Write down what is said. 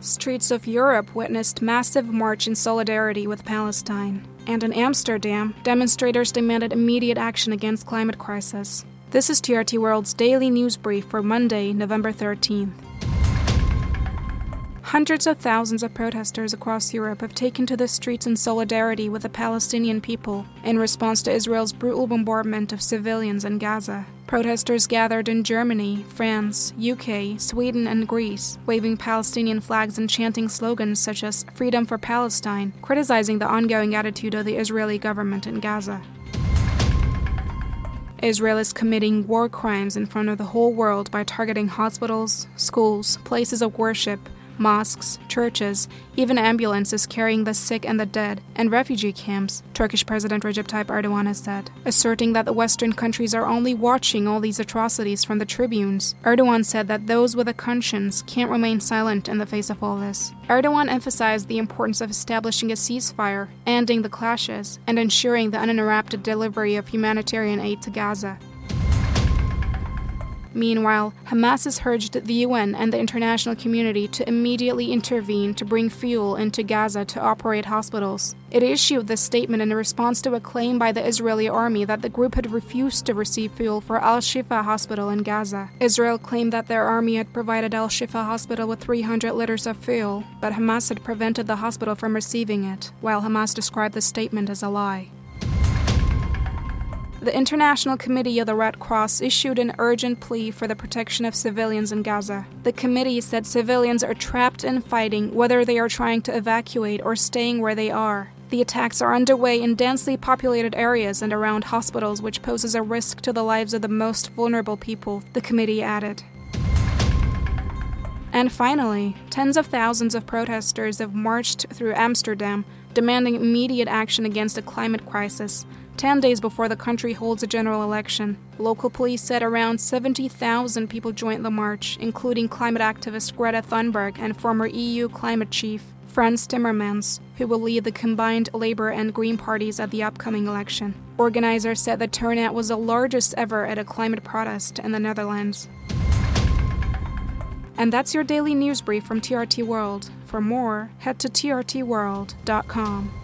Streets of Europe witnessed massive march in solidarity with Palestine. And in Amsterdam, demonstrators demanded immediate action against climate crisis. This is TRT World's daily news brief for Monday, November 13th. Hundreds of thousands of protesters across Europe have taken to the streets in solidarity with the Palestinian people in response to Israel's brutal bombardment of civilians in Gaza. Protesters gathered in Germany, France, UK, Sweden, and Greece, waving Palestinian flags and chanting slogans such as Freedom for Palestine, criticizing the ongoing attitude of the Israeli government in Gaza. Israel is committing war crimes in front of the whole world by targeting hospitals, schools, places of worship, mosques, churches, even ambulances carrying the sick and the dead, and refugee camps, Turkish President Recep Tayyip Erdogan has said, asserting that the Western countries are only watching all these atrocities from the tribunes. Erdogan said that those with a conscience can't remain silent in the face of all this. Erdogan emphasized the importance of establishing a ceasefire, ending the clashes, and ensuring the uninterrupted delivery of humanitarian aid to Gaza. Meanwhile, Hamas has urged the UN and the international community to immediately intervene to bring fuel into Gaza to operate hospitals. It issued this statement in response to a claim by the Israeli army that the group had refused to receive fuel for Al Shifa Hospital in Gaza. Israel claimed that their army had provided Al Shifa Hospital with 300 liters of fuel, but Hamas had prevented the hospital from receiving it, while Hamas described the statement as a lie. The International Committee of the Red Cross issued an urgent plea for the protection of civilians in Gaza. The committee said civilians are trapped in fighting whether they are trying to evacuate or staying where they are. The attacks are underway in densely populated areas and around hospitals, which poses a risk to the lives of the most vulnerable people, the committee added. And finally, tens of thousands of protesters have marched through Amsterdam demanding immediate action against the climate crisis, 10 days before the country holds a general election. Local police said around 70,000 people joined the march, including climate activist Greta Thunberg and former EU climate chief Frans Timmermans, who will lead the combined Labour and Green parties at the upcoming election. Organizers said the turnout was the largest ever at a climate protest in the Netherlands. And that's your daily news brief from TRT World. For more, head to trtworld.com.